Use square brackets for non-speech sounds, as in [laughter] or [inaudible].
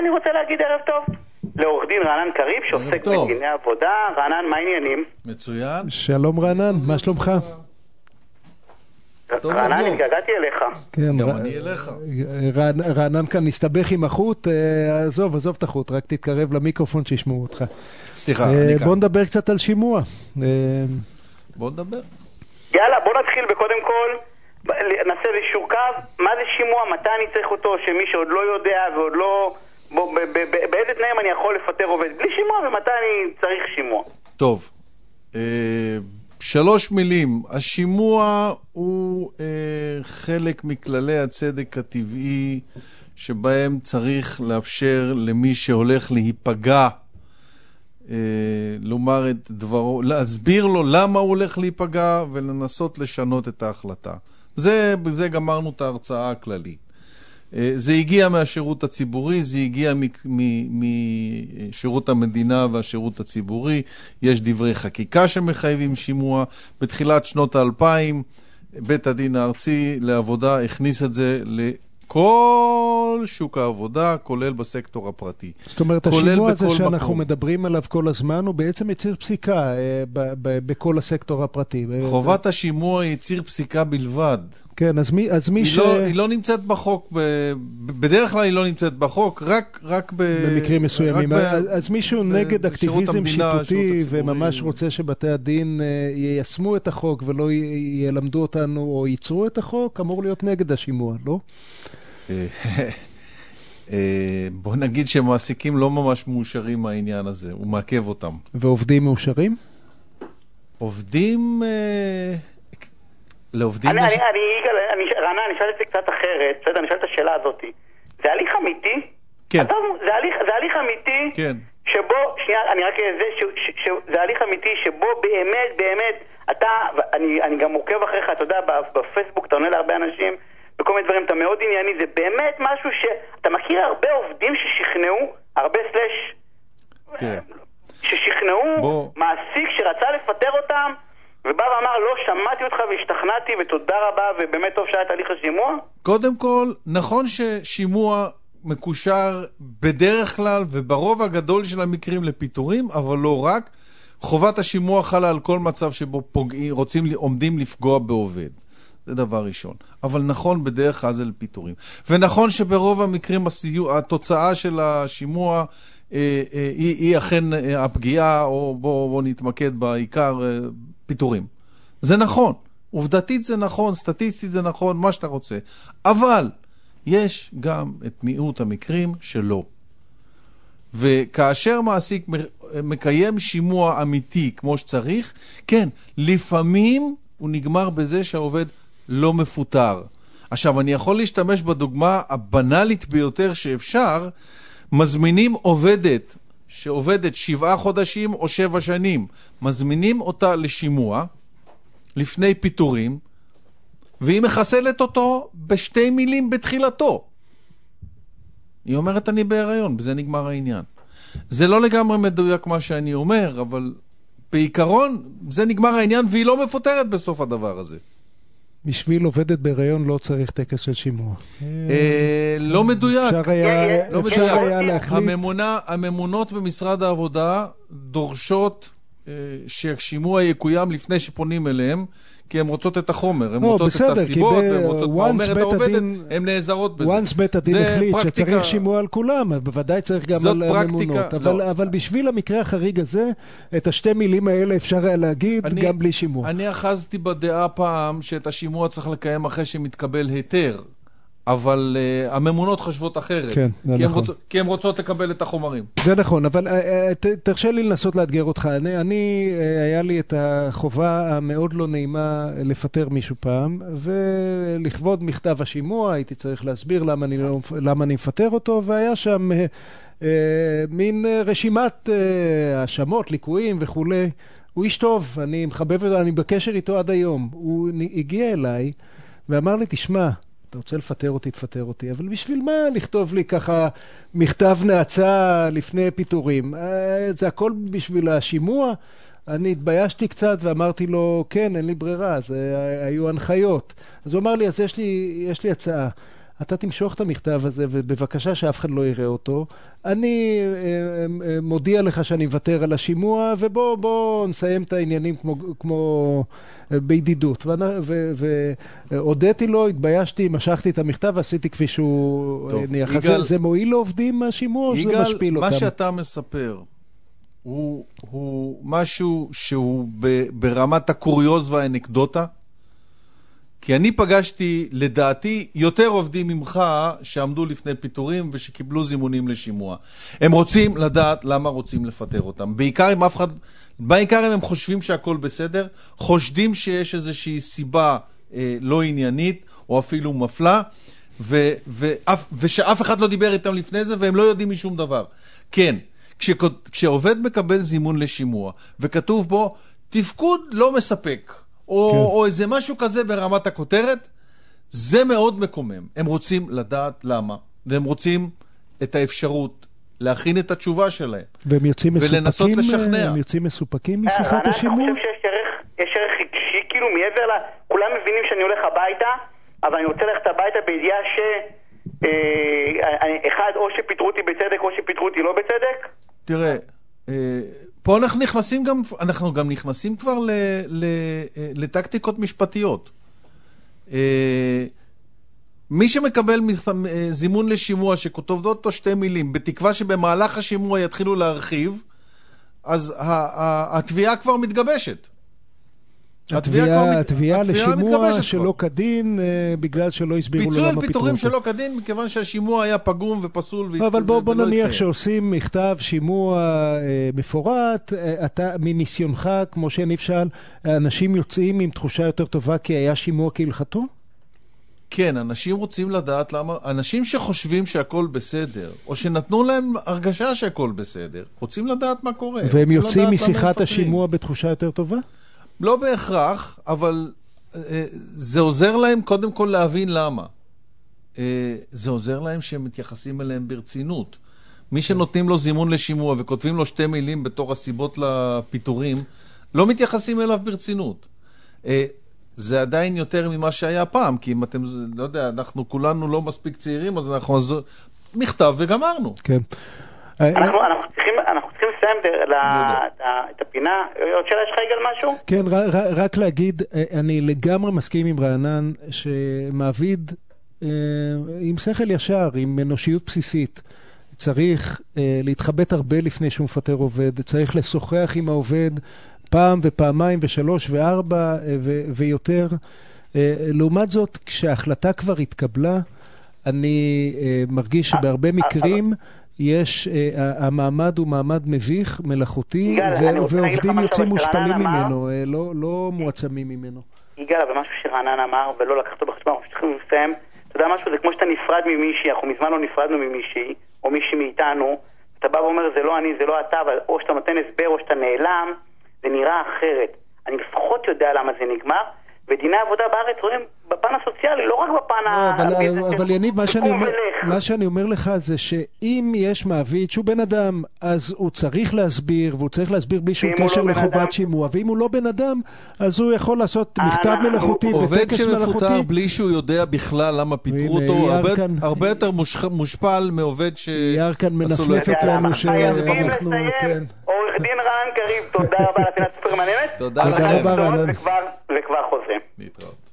ואני רוצה להגיד ערב טוב לעורך דין רענן קריב, שעוסק. בדיני עבודה. רענן, מה העניינים? מצוין. שלום רענן, מה שלומך? רענן. התגעגעתי אליך. כן, גם ר- אני אליך. רענ- רענן כאן הסתבך עם החוט, אה, עזוב, עזוב את החוט, רק תתקרב למיקרופון שישמעו אותך. סליחה, אה, אני כאן. בוא נדבר קצת על שימוע. אה, בוא נדבר. יאללה, בוא נתחיל בקודם כל, נעשה איזשהו קו, מה זה שימוע, מתי אני צריך אותו, שמי שעוד לא יודע ועוד לא... באיזה תנאים אני יכול לפטר עובד בלי שימוע ומתי אני צריך שימוע. טוב, אה, שלוש מילים. השימוע הוא אה, חלק מכללי הצדק הטבעי שבהם צריך לאפשר למי שהולך להיפגע אה, לומר את דברו, להסביר לו למה הוא הולך להיפגע ולנסות לשנות את ההחלטה. זה, בזה גמרנו את ההרצאה הכללית. אה, זה הגיע מהשירות הציבורי, זה הגיע משירות המדינה והשירות הציבורי. יש דברי חקיקה שמחייבים שימוע. בתחילת שנות האלפיים, בית הדין הארצי לעבודה הכניס את זה לכל שוק העבודה, כולל בסקטור הפרטי. זאת אומרת, השימוע הזה שאנחנו מקום. מדברים עליו כל הזמן, הוא בעצם יציר פסיקה אה, ב- ב- בכל הסקטור הפרטי. חובת השימוע היא ציר פסיקה בלבד. כן, אז מי אז מי היא ש... לא, היא לא נמצאת בחוק, ב, בדרך כלל היא לא נמצאת בחוק, רק, רק ב... במקרים מסוימים. רק אז- אז מישהו ב- נגד אקטיביזם המדינה, שיפוטי. וממש רוצה שבתי הדין אה, יישמו את החוק ולא י- ילמדו אותנו או ייצרו את החוק, אמור להיות נגד השימוע, לא? אה, [laughs] אה, בוא נגיד שמעסיקים לא ממש מאושרים מהעניין הזה, הוא מעכב אותם. ועובדים מאושרים? עובדים... לעובדים... אני, יש- אני, אני, אני, רענן, אני אשאל את זה קצת אחרת, בסדר, אני אשאל את השאלה הזאת. זה הליך אמיתי? כן. עזוב, זה הליך, זה הליך אמיתי כן. שבו, שנייה, אני רק זה, ש, ש, ש, זה הליך אמיתי שבו באמת, באמת, אתה, אני, אני גם עוקב אחריך, אתה יודע, בפייסבוק אתה עונה להרבה אנשים, בכל מיני דברים, אתה מאוד ענייני, זה באמת משהו שאתה מכיר הרבה עובדים ששכנעו, הרבה סלאש, ששכנעו בוא. מעסיק שרצה לפטר אותם, ובא ואמר, לא, שמעתי אותך והשתכנעתי, ותודה רבה, ובאמת טוב שהיה תהליך השימוע? קודם כל, נכון ששימוע מקושר בדרך כלל וברוב הגדול של המקרים לפיטורים, אבל לא רק. חובת השימוע חלה על כל מצב שבו פוגעים, רוצים, עומדים לפגוע בעובד. זה דבר ראשון. אבל נכון, בדרך כלל זה לפיטורים. ונכון שברוב המקרים הסיוע, התוצאה של השימוע אה, אה, היא, היא אכן אה, הפגיעה, או בואו בוא נתמקד בעיקר, אה, פיטורים. זה נכון. עובדתית זה נכון, סטטיסטית זה נכון, מה שאתה רוצה. אבל יש גם את מיעוט המקרים שלא. וכאשר מעסיק מקיים שימוע אמיתי כמו שצריך, כן, לפעמים הוא נגמר בזה שהעובד לא מפוטר. עכשיו, אני יכול להשתמש בדוגמה הבנאלית ביותר שאפשר, מזמינים עובדת שעובדת שבעה חודשים או שבע שנים, מזמינים אותה לשימוע לפני פיטורים, והיא מחסלת אותו בשתי מילים בתחילתו. היא אומרת, אני בהיריון, בזה נגמר העניין. זה לא לגמרי מדויק מה שאני אומר, אבל בעיקרון זה נגמר העניין, והיא לא מפוטרת בסוף הדבר הזה. בשביל עובדת בהיריון לא צריך טקס של שימוע. אה, לא מדויק. אפשר היה, לא אפשר מדויק. היה להחליט... הממונה, הממונות במשרד העבודה דורשות אה, שהשימוע יקוים לפני שפונים אליהם, כי הן רוצות את החומר, הן לא, רוצות בסדר, את הסיבות, הן רוצות מה אומרת העובדת, הן נעזרות בזה. once בית הדין החליט פרקטיקה- שצריך שימוע על כולם, בוודאי צריך גם על פרקטיקה- הממונות. לא. אבל, אבל בשביל המקרה החריג הזה, את השתי מילים האלה אפשר היה להגיד אני- גם בלי שימוע. אני אחזתי בדעה פעם שאת השימוע צריך לקיים אחרי שמתקבל היתר, אבל uh, הממונות חושבות אחרת. כן, זה כי נכון. רוצות- כי הן רוצות לקבל את החומרים. זה נכון, אבל אה, ת- תרשה לי לנסות לאתגר אותך. אני, אני אה, היה לי את החובה המאוד לא נעימה לפטר מישהו פעם, ולכבוד מכתב השימוע הייתי צריך להסביר למה אני, לא, למה אני מפטר אותו, והיה שם אה, אה, מין אה, רשימת האשמות, ליקויים וכולי. הוא איש טוב, אני מחבב אותו, אני בקשר איתו עד היום. הוא נ- הגיע אליי ואמר לי, תשמע, אתה רוצה לפטר אותי, תפטר אותי, אבל בשביל מה לכתוב לי ככה מכתב נאצה לפני פיטורים? אה, זה הכל בשביל השימוע. אני התביישתי קצת ואמרתי לו, כן, אין לי ברירה, זה היו הנחיות. אז הוא אמר לי, אז יש לי, יש לי הצעה. אתה תמשוך את המכתב הזה, ובבקשה שאף אחד לא יראה אותו. אני אה, אה, מודיע לך שאני מוותר על השימוע, ובוא נסיים את העניינים כמו, כמו בידידות. והודיתי לו, התביישתי, משכתי את המכתב ועשיתי כפי שהוא ניח. יגאל... זה מועיל לעובדים השימוע, או שזה משפיל אותם? מה שאתה מספר... הוא, הוא משהו שהוא ב, ברמת הקוריוז והאנקדוטה. כי אני פגשתי, לדעתי, יותר עובדים ממך שעמדו לפני פיטורים ושקיבלו זימונים לשימוע. הם רוצים לדעת למה רוצים לפטר אותם. בעיקר אם אף אחד... בעיקר אם הם חושבים שהכל בסדר, חושדים שיש איזושהי סיבה אה, לא עניינית או אפילו מפלה, ו, ואף, ושאף אחד לא דיבר איתם לפני זה והם לא יודעים משום דבר. כן, כש, כשעובד מקבל זימון לשימוע וכתוב בו תפקוד לא מספק, או, כן. או איזה משהו כזה ברמת הכותרת, זה מאוד מקומם. הם רוצים לדעת למה, והם רוצים את האפשרות להכין את התשובה שלהם. והם יוצאים ולנסות מסופקים, לשכנע. הם יוצאים מסופקים משיחת השימוע? אני חושב שיש ערך, יש ערך רגשי, כאילו מעבר ל... כולם מבינים שאני הולך הביתה, אבל אני רוצה ללכת הביתה בידיעה ש... אה, אחד, או שפיטרו אותי בצדק או שפיטרו אותי לא בצדק. תראה, אה, פה אנחנו נכנסים גם, אנחנו גם נכנסים כבר ל, ל, אה, לטקטיקות משפטיות. אה, מי שמקבל זימון לשימוע שכותבות אותו שתי מילים, בתקווה שבמהלך השימוע יתחילו להרחיב, אז התביעה כבר מתגבשת. התביעה לשימוע שלא כדין, אה, בגלל שלא הסבירו לו למה פיטרו אותו. פיצוי על פיטורים שלא כדין, מכיוון שהשימוע היה פגום ופסול. אבל בוא נניח שעושים מכתב שימוע אה, מפורט, אה, אתה מניסיונך, כמו שנפשל, אנשים יוצאים עם תחושה יותר טובה כי היה שימוע כהלכתו? כן, אנשים רוצים לדעת למה, אנשים שחושבים שהכל בסדר, או שנתנו להם הרגשה שהכל בסדר, רוצים לדעת מה קורה. והם יוצאים משיחת השימוע בתחושה יותר טובה? לא בהכרח, אבל אה, זה עוזר להם קודם כל להבין למה. אה, זה עוזר להם שהם מתייחסים אליהם ברצינות. מי שנותנים לו זימון לשימוע וכותבים לו שתי מילים בתור הסיבות לפיטורים, לא מתייחסים אליו ברצינות. אה, זה עדיין יותר ממה שהיה פעם, כי אם אתם, לא יודע, אנחנו כולנו לא מספיק צעירים, אז אנחנו... מכתב וגמרנו. כן. אנחנו, אנחנו, צריכים, אנחנו צריכים לסיים את הפינה. עוד שאלה יש לך יגאל משהו? כן, רק להגיד, אה, אני לגמרי מסכים עם רענן, שמעביד אה, עם שכל ישר, עם אנושיות בסיסית. צריך אה, להתחבט הרבה לפני שהוא מפטר עובד, צריך לשוחח עם העובד פעם ופעמיים ושלוש וארבע ויותר. לעומת זאת, כשההחלטה כבר התקבלה, אני מרגיש שבהרבה מקרים יש, uh, המעמד הוא מעמד מביך, מלאכותי, יגאל, ועובדים יוצאים מושפלים ממנו, uh, לא, לא מועצמים ממנו. יגאל, אבל משהו שרענן אמר, ולא לקח אותו בחשבון, אנחנו צריכים לסיים. אתה יודע משהו, זה כמו שאתה נפרד ממישהי, אנחנו מזמן לא נפרדנו ממישהי, או מישהי מאיתנו, אתה בא ואומר, זה לא אני, זה לא אתה, אבל או שאתה נותן הסבר או שאתה נעלם, זה נראה אחרת. אני לפחות יודע למה זה נגמר, ודיני עבודה בארץ רואים בפן הסוציאלי, לא רק בפן לא, ה... אבל, אבל יניב, מה שאני, אומר, מה שאני אומר לך זה שאם יש מעביד שהוא בן אדם, אז הוא צריך להסביר, והוא צריך להסביר בלי שום קשר לא לחובת שימוע, ואם הוא לא בן אדם, אז הוא יכול לעשות מכתב מלאכותי וטקס מלאכותי. עובד שמפוטר בלי שהוא יודע בכלל למה פיטרו אותו, הרבה, כאן... הרבה יותר מוש, מושפל מעובד ש... ירקן מנפנפת לנו שאנחנו... כן. דין רען קריב, תודה רבה על הפינת סופר מעניינת. תודה לכם. וכבר חוזרים. להתראות.